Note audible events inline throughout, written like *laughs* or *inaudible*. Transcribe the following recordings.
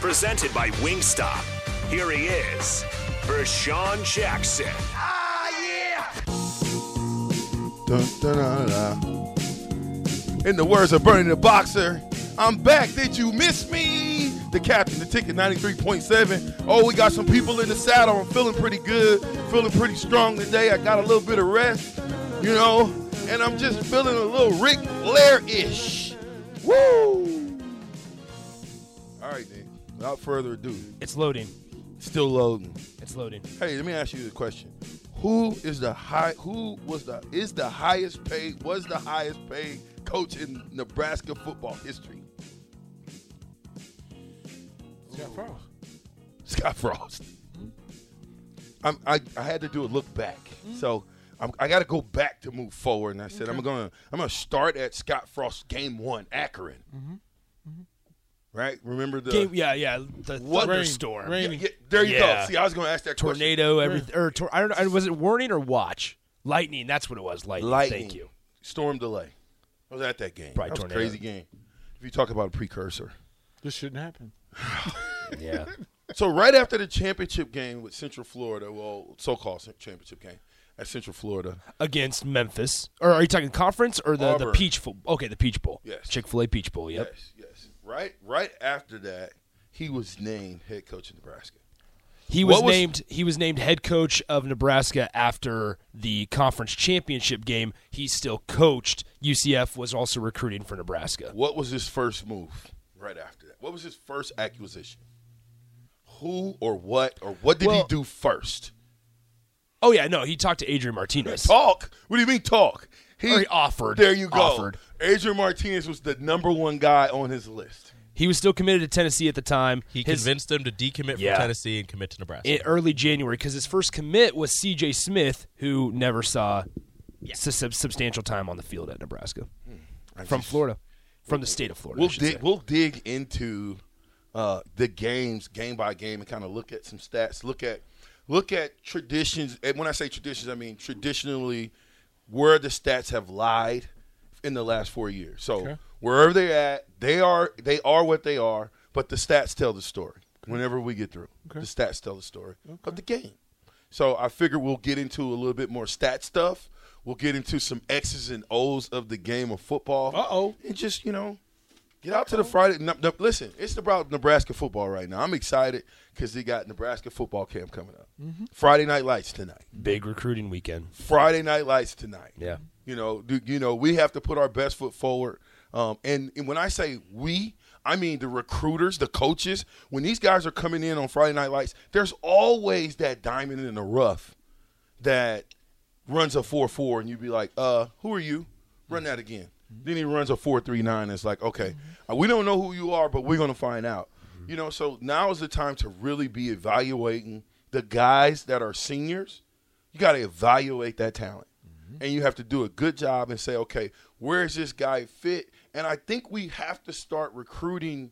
Presented by Wingstop. Here he is, Vershan Jackson. Dun, dun, dun, dun. In the words of Bernie the Boxer, I'm back. Did you miss me? The captain, the ticket 93.7. Oh, we got some people in the saddle. I'm feeling pretty good, feeling pretty strong today. I got a little bit of rest, you know, and I'm just feeling a little Ric Flair ish. Woo! All right, then. Without further ado, It's loading. still loading. It's loading. Hey, let me ask you a question. Who is the high? Who was the is the highest paid? Was the highest paid coach in Nebraska football history? Scott Frost. Scott Frost. Mm-hmm. I'm, I I had to do a look back, mm-hmm. so I'm, I got to go back to move forward. And I said I'm gonna I'm gonna start at Scott Frost game one, Akron. Mm-hmm. Right? Remember the Game, yeah, yeah. The What- thunderstorm, Rain- Yeah, yeah, there you Yeah. go. See, I was gonna ask that question. tornado, everything. Or tor- I don't know. Was it warning or watch? Lightning. That's what it was. Lightning. Lightning. Thank you. Storm delay. I was at that game. Probably that was a tornado. crazy game. If you talk about a precursor. This shouldn't happen. *laughs* Yeah. So right after the championship game with Central Florida, well, so-called championship game at Central Florida, Against Memphis. Or are you talking conference or the, the Auburn. Peach Bowl? Okay, the Peach Bowl. Yes. Chick Fil A Peach Bowl. Yep. yes, yes, right, right after that, he was named head coach of Nebraska. He was, was- named. He was named head coach of Nebraska after the conference championship game. He still coached. UCF was also recruiting for Nebraska. What was his first move right after that? What was his first acquisition? Who or what or what did Well- he do first? Oh yeah, no, he talked to Adrian Martinez. Talk. What do you mean talk? Or he offered. There you go. Offered. Adrian Martinez was the number one guy on his list. He was still committed to Tennessee at the time. He His- convinced them to decommit Yeah. from Tennessee and commit to Nebraska. in early January because his first commit was C.J. Smith, who never saw su- sub- substantial time on the field at Nebraska I from just- Florida, from the state of Florida. We'll dig. We'll dig into uh, the games game by game and kind of look at some stats. Look at look at traditions. And when I say traditions, I mean traditionally where the stats have lied in the last four years. So Okay. wherever they're at, they are they are what they are. But the stats tell the story. Whenever we get through, the stats tell the story of the game. So I figure we'll get into a little bit more stat stuff. We'll get into some X's and O's of the game of football. Uh-oh. And just, you know, get out to the Friday. No, no, listen, it's about Nebraska football right now. I'm excited because they got Nebraska football camp coming up. Mm-hmm. Friday night lights tonight. Big recruiting weekend. Friday night lights tonight. Yeah. You know, do, you know, we have to put our best foot forward. Um, and, and when I say we, I mean the recruiters, the coaches. When these guys are coming in on Friday night lights, there's always that diamond in the rough that runs a four four, and you'd be like, "Uh, who are you? Run that again." Then he runs a four three nine. It's like, okay, uh, we don't know who you are, but we're gonna find out. You know, so now is the time to really be evaluating the guys that are seniors. You got to evaluate that talent Mm-hmm. and you have to do a good job and say, okay, where is this guy fit? And I think we have to start recruiting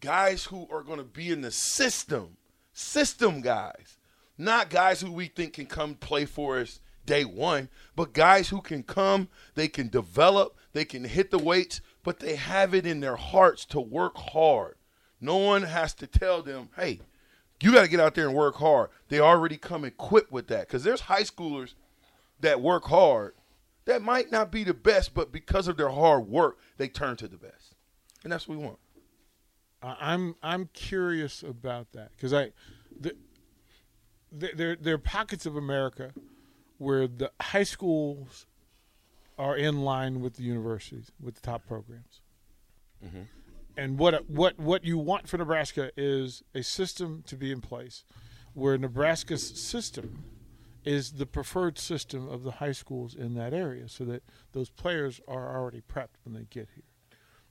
guys who are going to be in the system, system guys, not guys who we think can come play for us day one, but guys who can come, they can develop, they can hit the weights, but they have it in their hearts to work hard. No one has to tell them, hey, you got to get out there and work hard. They already come equipped with that because there's high schoolers that work hard that might not be the best, but because of their hard work, they turn to the best, and that's what we want. I- I'm I'm curious about that because I, the, the, there there are pockets of America where the high schools are in line with the universities with the top programs. Mm-hmm. And what what what you want for Nebraska is a system to be in place where Nebraska's system is the preferred system of the high schools in that area so that those players are already prepped when they get here.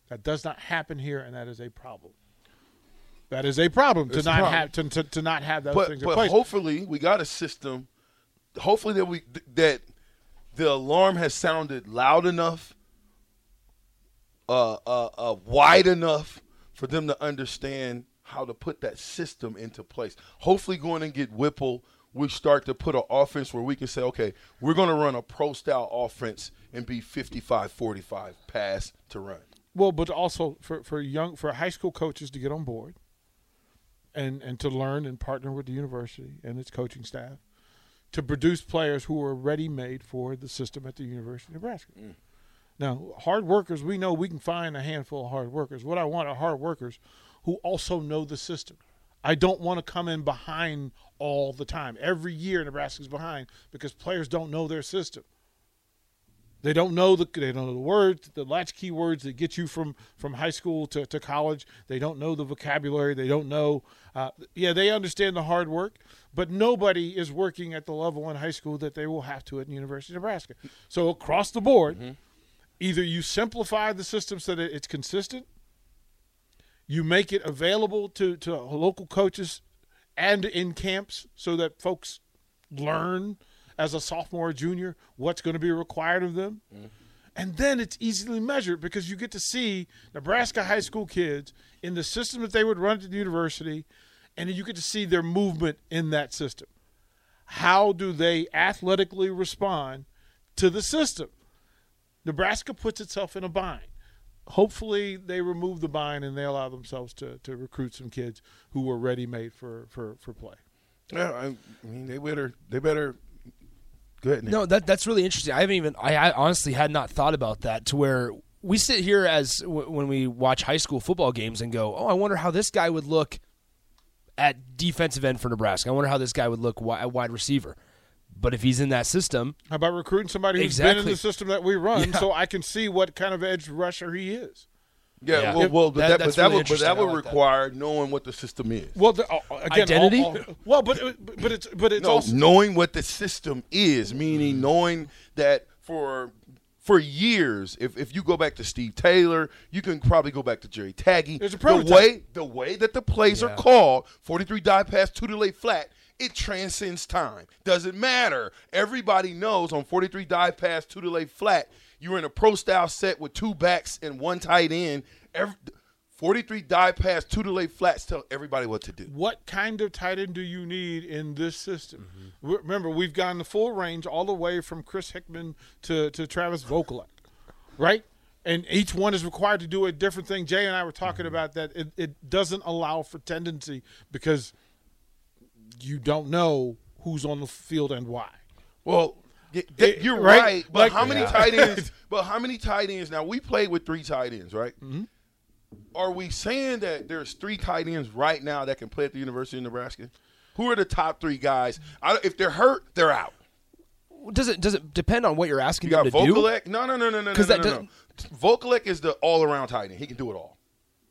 That does not happen here and that is a problem. That is a problem to It's not problem. have to, to, to not have those but things in but place. hopefully we got a system. Hopefully that we that the alarm has sounded loud enough, uh, uh, uh, wide enough for them to understand how to put that system into place. Hopefully, going and get Whipple, we start to put an offense where we can say, okay, we're going to run a pro style offense and be 55-45 pass to run. Well, but also for, for young for high school coaches to get on board and and to learn and partner with the university and its coaching staff to produce players who are ready made for the system at the University of Nebraska. Mm. Now, hard workers, we know we can find a handful of hard workers. What I want are hard workers who also know the system. I don't want to come in behind all the time. Every year Nebraska's behind because players don't know their system. They don't know the they don't know the words, the latchkey words that get you from from high school to, to college. They don't know the vocabulary. They don't know. Uh, yeah, they understand the hard work, but nobody is working at the level in high school that they will have to at the University of Nebraska. So across the board, either you simplify the system so that it's consistent, you make it available to to local coaches and in camps so that folks learn as a sophomore or junior what's going to be required of them. Mm-hmm. And then it's easily measured because you get to see Nebraska high school kids in the system that they would run at the university, and you get to see their movement in that system. How do they athletically respond to the system? Nebraska puts itself in a bind. Hopefully, they remove the bind and they allow themselves to, to recruit some kids who were ready made for, for, for play. Yeah, I, I mean they better they better. Go ahead. Nick. No, that that's really interesting. I haven't even. I, I honestly had not thought about that. To where we sit here as w- when we watch high school football games and go, "Oh, I wonder how this guy would look at defensive end for Nebraska. I wonder how this guy would look wi- at wide receiver." But if he's in that system, How about recruiting somebody who's been in the system that we run Yeah. so I can see what kind of edge rusher he is? Yeah, Yeah. well, well, That- but that, that's but that really would, but that would like that. require knowing what the system is. Well, the, uh, uh again, Identity? all- all- well, but uh, but it's but it's no, also knowing what the system is, meaning mm. knowing that for for years, if, if you go back to Steve Taylor, you can probably go back to Jerry Tagge. There's a the way the way that the plays Yeah. are called, 43 dive pass, two to lay flat, it transcends time. Doesn't matter. Everybody knows on 43 dive pass, two to lay flat, you're in a pro style set with two backs and one tight end. Every, 43 dive pass, two to lay flats tell everybody what to do. what kind of tight end do you need in this system? Mm-hmm. Remember, we've gone the full range all the way from Chris Hickman to, to Travis Vokolek, right? And each one is required to do a different thing. Jay and I were talking Mm-hmm. about that. It, it doesn't allow for tendency because you don't know who's on the field and why. Well, th- It- you're right? right, but Like- how many Yeah. tight *laughs* ends? But how many tight ends? Now we played with three tight ends, right? Mm-hmm. Are we saying that there's three tight ends right now that can play at the University of Nebraska? Who are the top three guys? I, if they're hurt, they're out. does it does it depend on what you're asking You got them to do? Vokolek. No, no, no, no, no, no, 'Cause no, that no, no. Vokolek is the all-around tight end. He can do it all.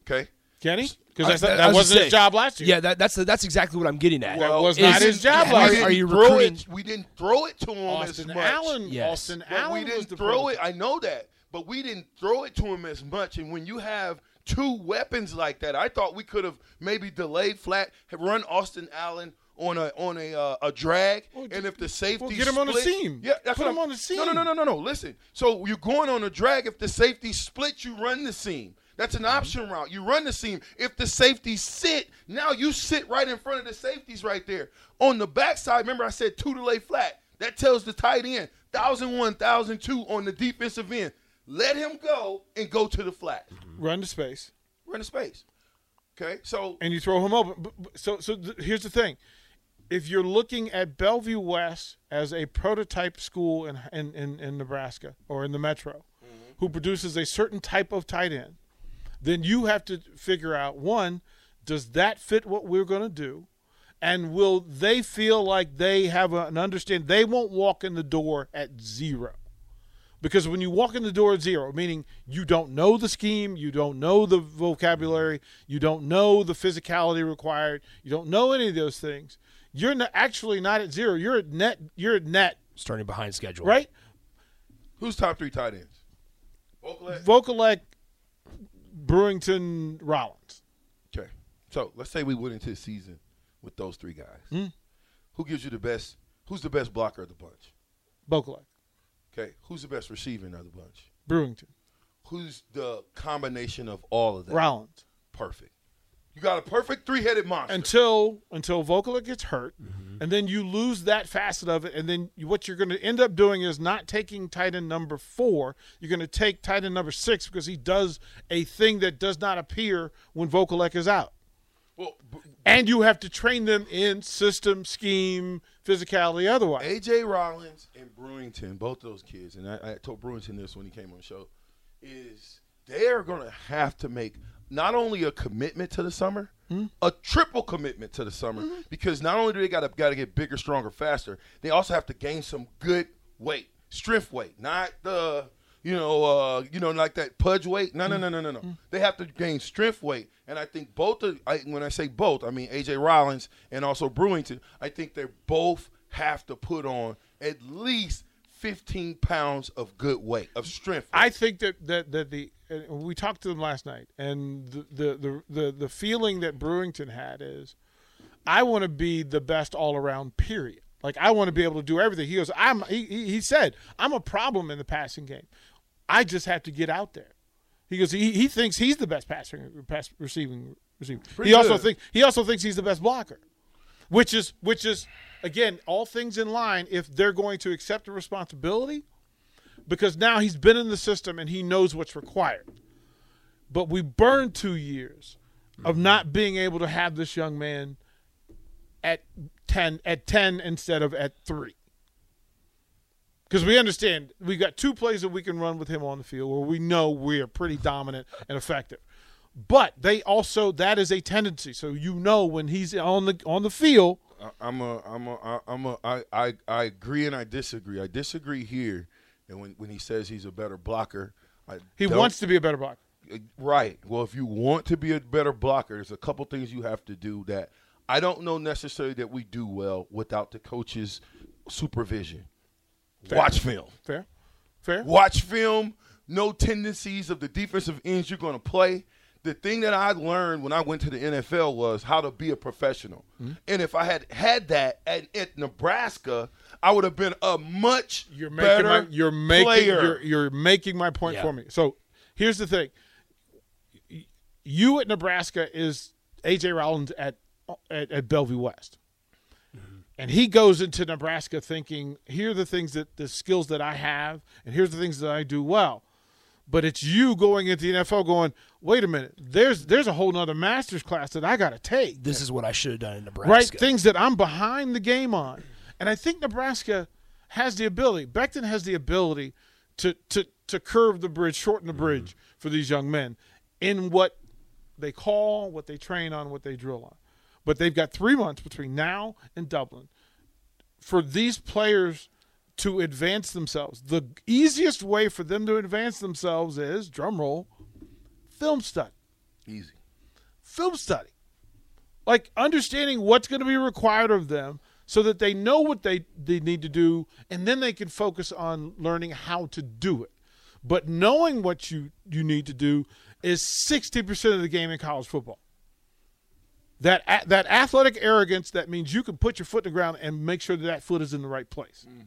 Okay. Can he? Because I that was wasn't gonna his job last year. Yeah, that, that's that's exactly what I'm getting at. That was not his job yeah, last year. are you throw recruiting? it. We didn't throw it to him Austin as much. Allen. Yes. Austin But Allen we didn't the throw it. I know that, but we didn't throw it to him as much. And when you have two weapons like that, I thought we could have maybe delayed flat, have run Austin Allen on a on a uh, a drag, Well, and if the safety get him on the split- seam. yeah, that's Put what him I'm- on the No, no, no, no, no, no. Listen, so you're going on a drag. If the safety split, you run the seam. That's Mm-hmm. an option route. You run the seam. If the safeties sit, now you sit right in front of the safeties right there. On the backside, remember I said two to lay flat. That tells the tight end, thousand one, thousand two on the defensive end. Let him go and go to the flat. Run to space. Run the space. Okay, so and you throw him open. So, so th- here's the thing: if you're looking at Bellevue West as a prototype school in in, in, in Nebraska or in the Metro, who produces a certain type of tight end, then you have to figure out one: does that fit what we're going to do? And will they feel like they have an understanding? They won't walk in the door at zero. Because when you walk in the door at zero, meaning you don't know the scheme, you don't know the vocabulary, you don't know the physicality required, you don't know any of those things, you're not, actually not at zero. You're at net. You're at net, Starting behind schedule, right? who's top three tight ends? Vokolek? Brewington, Rollins. Okay. So let's say we went into the season with those three guys. Hmm. Who gives you the best? Who's the best blocker of the bunch? Vokolek, Okay. Who's the best receiving of the bunch? Brewington, Who's the combination of all of that? Rollins. Perfect. You got a perfect three-headed monster. Until until Vokolek gets hurt, and then you lose that facet of it, and then you, what you're going to end up doing is not taking tight end number four. You're going to take tight end number six because he does a thing that does not appear when Vokolek is out. well, b- And you have to train them in system, scheme, physicality, otherwise. AJ Rollins and Brewington, both those kids, and I, I told Brewington this when he came on the show, is they are going to have to make not only a commitment to the summer, hmm? a triple commitment to the summer, mm-hmm. because not only do they got to got to get bigger, stronger, faster, they also have to gain some good weight, strength weight, not the you know uh, you know like that pudge weight. No, no, mm. no, no, no, no. Mm. They have to gain strength weight, and I think both. Of, I, when I say both, I mean AJ Rollins and also Brewington. I think they both have to put on at least 15 pounds of good weight of strength. I think that that that the we talked to them last night, and the the the the, the feeling that Brewington had is, I want to be the best all around. Period. Like I want to be able to do everything. He goes, I'm. He, he said, I'm a problem in the passing game. I just have to get out there. He goes. He, he thinks he's the best passing, pass receiving receiver. Pretty he also good. think he also thinks he's the best blocker, which is which is again all things in line if they're going to accept the responsibility because now he's been in the system and he knows what's required. But we burned two years of mm-hmm. not being able to have this young man at ten at ten instead of at three. Because we understand we've got two plays that we can run with him on the field where we know we are pretty dominant and effective. But they also that is a tendency. So you know when he's on the on the field, I'm a, I'm a, I'm a, I, I, I agree and I disagree. I disagree here, and when when he says he's a better blocker, I he wants to be a better blocker. Uh, right. Well, if you want to be a better blocker, there's a couple things you have to do that I don't know necessarily that we do well without the coach's supervision. Watch film. Fair, fair. Watch film. No tendencies of the defensive ends you're going to play. The thing that I learned when I went to the NFL was how to be a professional. Mm-hmm. And if I had had that at, at Nebraska, I would have been a much You're making better my, you're making player. you're, you're making my point Yeah. for me. So here's the thing: you at Nebraska is AJ Rollins at at, at Bellevue West, and he goes into Nebraska thinking, "Here are the things that the skills that I have, and here's the things that I do well." But it's you going into the NFL going, "Wait a minute, there's there's a whole nother master's class that I got to take." This is what I should have done in Nebraska. right? Things that I'm behind the game on. And I think Nebraska has the ability, Beckton has the ability to to to curve the bridge, shorten the bridge mm-hmm. for these young men in what they call, what they train on, what they drill on. But they've got three months between now and Dublin for these players to advance themselves. The easiest way for them to advance themselves is, drum roll, film study Easy. film study. Like understanding what's going to be required of them so that they know what they, they need to do and then they can focus on learning how to do it. But knowing what you, you need to do is 60% of the game in college football. That that athletic arrogance that means you can put your foot in the ground and make sure that that foot is in the right place. Mm.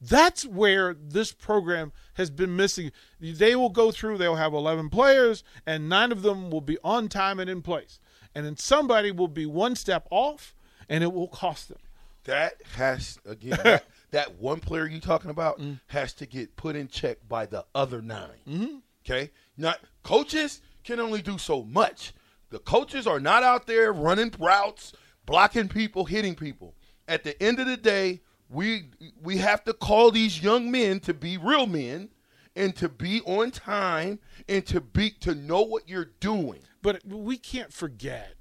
That's where this program has been missing. They will go through, they'll have 11 players, and nine of them will be on time and in place. And then somebody will be one step off, and it will cost them. That has again *laughs* that, that one player you're talking about Mm. has to get put in check by the other 9 Mm-hmm. Okay, not coaches can only do so much. The coaches are not out there running routes, blocking people, hitting people. At the end of the day, we we have to call these young men to be real men and to be on time and to be to know what you're doing. But we can't forget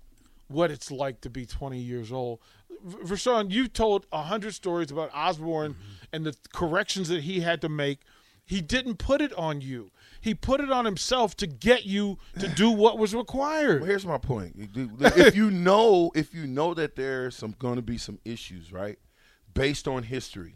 what it's like to be 20 years old. Vershan, you told a 100 stories about Osborne mm-hmm. and the corrections that he had to make. He didn't put it on you. He put it on himself to get you to do *sighs* what was required. Well, here's my point. If you know, if you know that there's some going to be some issues, right, based on history,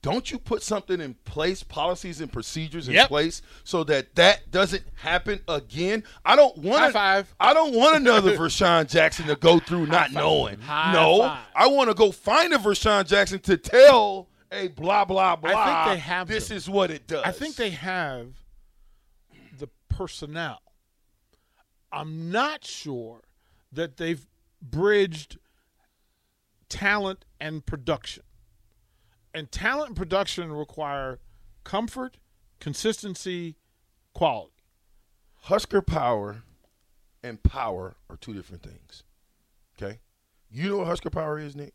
don't you put something in place, policies and procedures in Yep. place, so that that doesn't happen again? I don't want High five. I don't want another Vershan Jackson to go through not knowing. High no, five. I want to go find a Vershan Jackson to tell a blah blah blah. I think they have this them. is what it does. I think they have the personnel. I'm not sure that they've bridged talent and production. And talent and production require comfort, consistency, quality. Husker power and power are two different things. Okay, you know what Husker power is, Nick?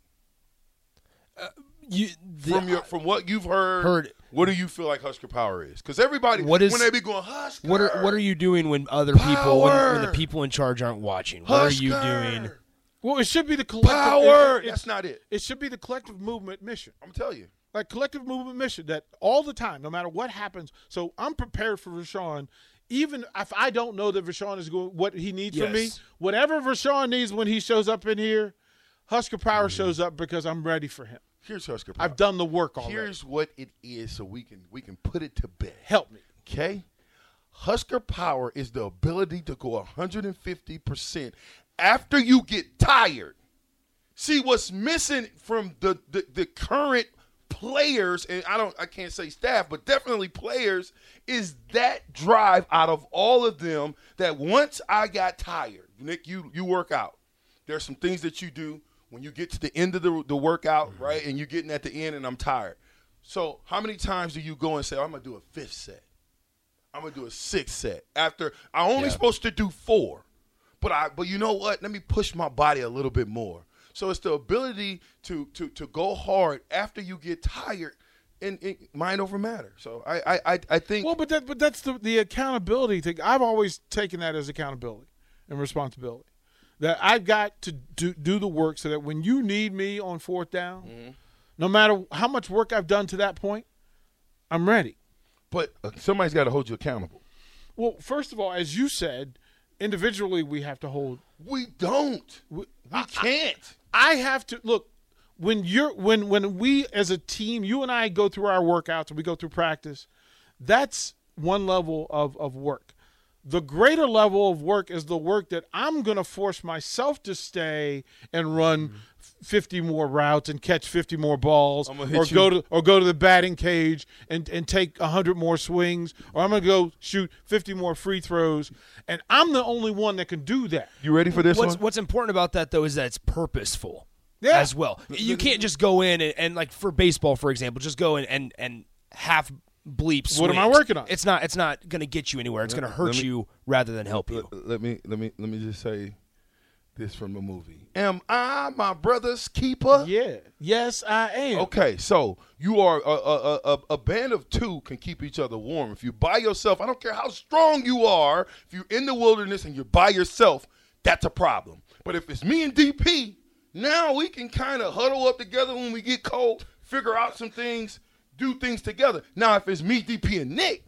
Uh, you, the- From your from what you've heard, Heard. what do you feel like Husker power is? Because everybody, What is- when they be going Husker, what are what are you doing when other people when, when the people in charge aren't watching? What are you doing? Well, it should be the collective Power. it- it- That's not it. It should be the collective movement mission. I'm telling you. like collective movement mission that all the time, no matter what happens. So I'm prepared for Rashawn, even if I don't know that Rashawn is going what he needs from me. Whatever Rashawn needs when he shows up in here, Husker Power Mm-hmm. shows up because I'm ready for him. Here's Husker power. I've done the work already. Here's what it is, so we can we can put it to bed. Help me. Okay? Husker power is the ability to go 150% after you get tired. See what's missing from the, the, the current players, and I don't I can't say staff, but definitely players, is that drive out of all of them that once I got tired, Nick, you you work out. There's some things that you do when you get to the end of the, the workout, mm-hmm. right? And you're getting at the end and I'm tired. So how many times do you go and say, I'm gonna do a fifth set? I'm gonna do a sixth set. After I only Yeah. supposed to do four. But I but you know what? Let me push my body a little bit more. So it's the ability to to to go hard after you get tired and, and mind over matter. So I I I, I think Well, but that but that's the the accountability thing. I've always taken that as accountability and responsibility. That I've got to do do the work so that when you need me on fourth down, Mm-hmm. no matter how much work I've done to that point, I'm ready. but uh, somebody's got to hold you accountable. Well, first of all, as you said, individually we have to hold. We don't. We, We can't. I have to look when you're when when we as a team, you and I go through our workouts and we go through practice. That's one level of of work. The greater level of work is the work that I'm going to force myself to stay and run mm-hmm. 50 more routes and catch 50 more balls I'm or you. go to or go to the batting cage and and take 100 more swings or I'm going to go shoot 50 more free throws and I'm the only one that can do that. You ready for this What's one? what's important about that though is that it's purposeful. Yeah. As well. You can't just go in and, and like for baseball, for example, just go in and and half bleep. What am I working on? It's not. It's not going to get you anywhere. It's going to hurt me- you rather than help you. Let, let me let me let me just say this from the movie. Am I my brother's keeper? Yeah. Yes, I am. Okay, so you are a, a, a, a band of two can keep each other warm. If you're by yourself, I don't care how strong you are. If you're in the wilderness and you're by yourself, that's a problem. But if it's me and DP, now we can kind of huddle up together when we get cold, figure out some things, do things together. Now, if it's me, DP, and Nick,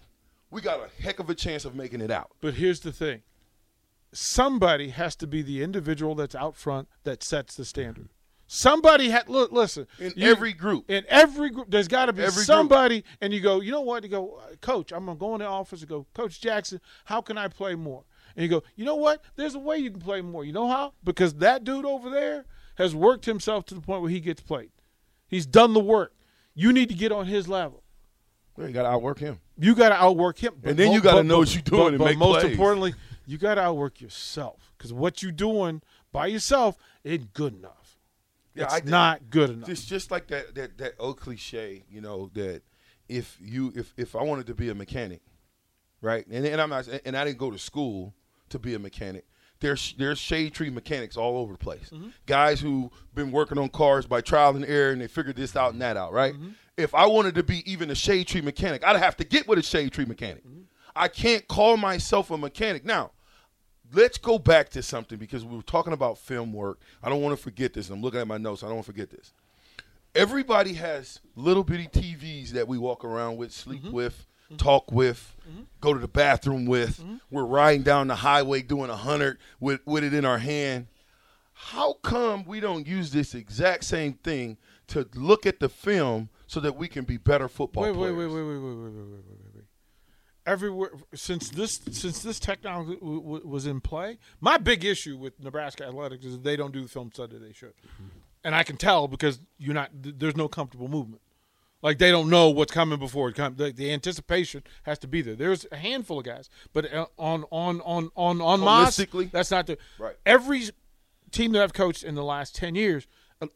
we got a heck of a chance of making it out. But here's the thing somebody has to be the individual that's out front that sets the standard. Somebody had look. Listen, In you- every group. in every group, there's got to be Every group. somebody, and you go, you know what? You go, Coach, I'm gonna go in the office and go, Coach Jackson, how can I play more? And you go, you know what? There's a way you can play more. You know how? Because that dude over there has worked himself to the point where he gets played. He's done the work. You need to get on his level. Well, you got to outwork him. You got to outwork him, And then you gotta know what you're doing But, but most plays. importantly, you got to outwork yourself because what you're doing by yourself ain't good enough. Yeah, it's not good enough. It's just like that that that old cliche, you know, that if you if if I wanted to be a mechanic, right? And and I'm not and I didn't go to school to be a mechanic. There's there's shade tree mechanics all over the place. Mm-hmm. Guys who've been working on cars by trial and error and they figured this out and that out, right? Mm-hmm. If I wanted to be even a shade tree mechanic, I'd have to get with a shade tree mechanic. Mm-hmm. I can't call myself a mechanic. Now, let's go back to something because we were talking about film work. I don't want to forget this. I'm looking at my notes. I don't want to forget this. Everybody has little bitty TVs that we walk around with, sleep with, talk with, go to the bathroom with. We're riding down the highway doing a hundred with with it in our hand. How come we don't use this exact same thing to look at the film so that we can be better football wait, players. wait, wait, wait, wait, wait, wait, wait, wait, wait. Everywhere since this since this technology w- w- was in play, my big issue with Nebraska athletics is they don't do the film study they should, and I can tell because you're not. th- There's no comfortable movement. Like they don't know what's coming before it comes. The, the anticipation has to be there. There's a handful of guys, but uh, on on on on on Moss, that's not the Right. Every team that I've coached in the last ten years, uh,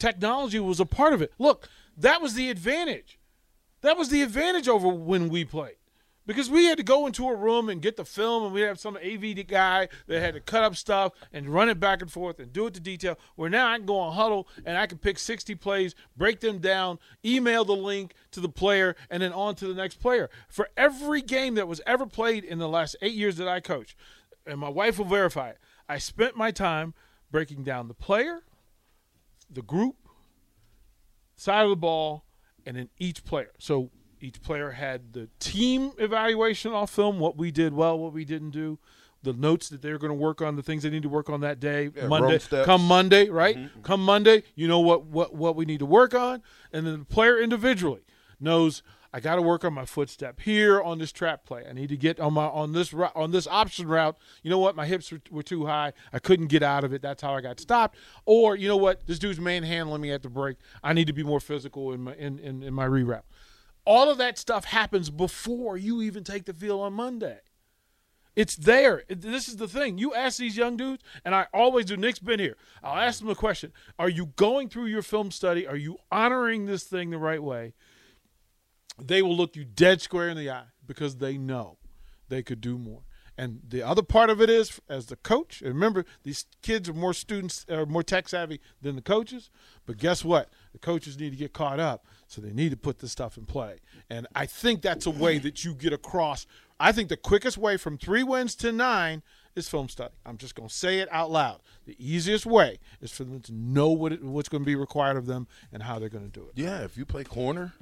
technology was a part of it. Look, that was the advantage. That was the advantage over when we played. Because we had to go into a room and get the film, and we have some AV guy that had to cut up stuff and run it back and forth and do it to detail. Where now I can go on Hudl and I can pick 60 plays, break them down, email the link to the player, and then on to the next player. For every game that was ever played in the last eight years that I coached, and my wife will verify it, I spent my time breaking down the player, the group, side of the ball, and then each player. So each player had the team evaluation off film, what we did well, what we didn't do, the notes that they're going to work on, the things they need to work on that day. Yeah, Monday, come Monday, right? Mm-hmm. Come Monday, you know what what what we need to work on, and then the player individually knows. I got to work on my footstep here on this trap play. I need to get on my on this on this option route. You know what? My hips were, were too high. I couldn't get out of it. That's how I got stopped. Or you know what? This dude's manhandling me at the break. I need to be more physical in my in, in, in my reroute. All of that stuff happens before you even take the field on Monday. It's there. This is the thing. You ask these young dudes, and I always do. Nick's been here. I'll ask them a question: Are you going through your film study? Are you honoring this thing the right way? They will look you dead square in the eye because they know they could do more. And the other part of it is, as the coach, remember, these kids are more students, are more tech savvy than the coaches. But guess what? The coaches need to get caught up, so they need to put this stuff in play. And I think that's a way that you get across. I think the quickest way from three wins to nine is film study. I'm just going to say it out loud. The easiest way is for them to know what it, what's going to be required of them and how they're going to do it. Yeah, if you play corner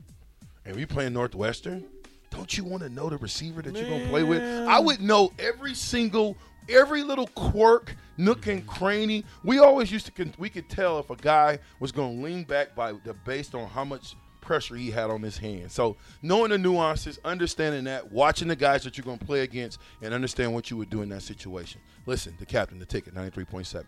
and we play Northwestern, don't you want to know the receiver that you're going to play with? I would know every single, every little quirk, nook and cranny. We always used to, we could tell if a guy was going to lean back by the based on how much pressure he had on his hand. So knowing the nuances, understanding that, watching the guys that you're going to play against, and understand what you would do in that situation. Listen, the captain, the ticket, 93.7.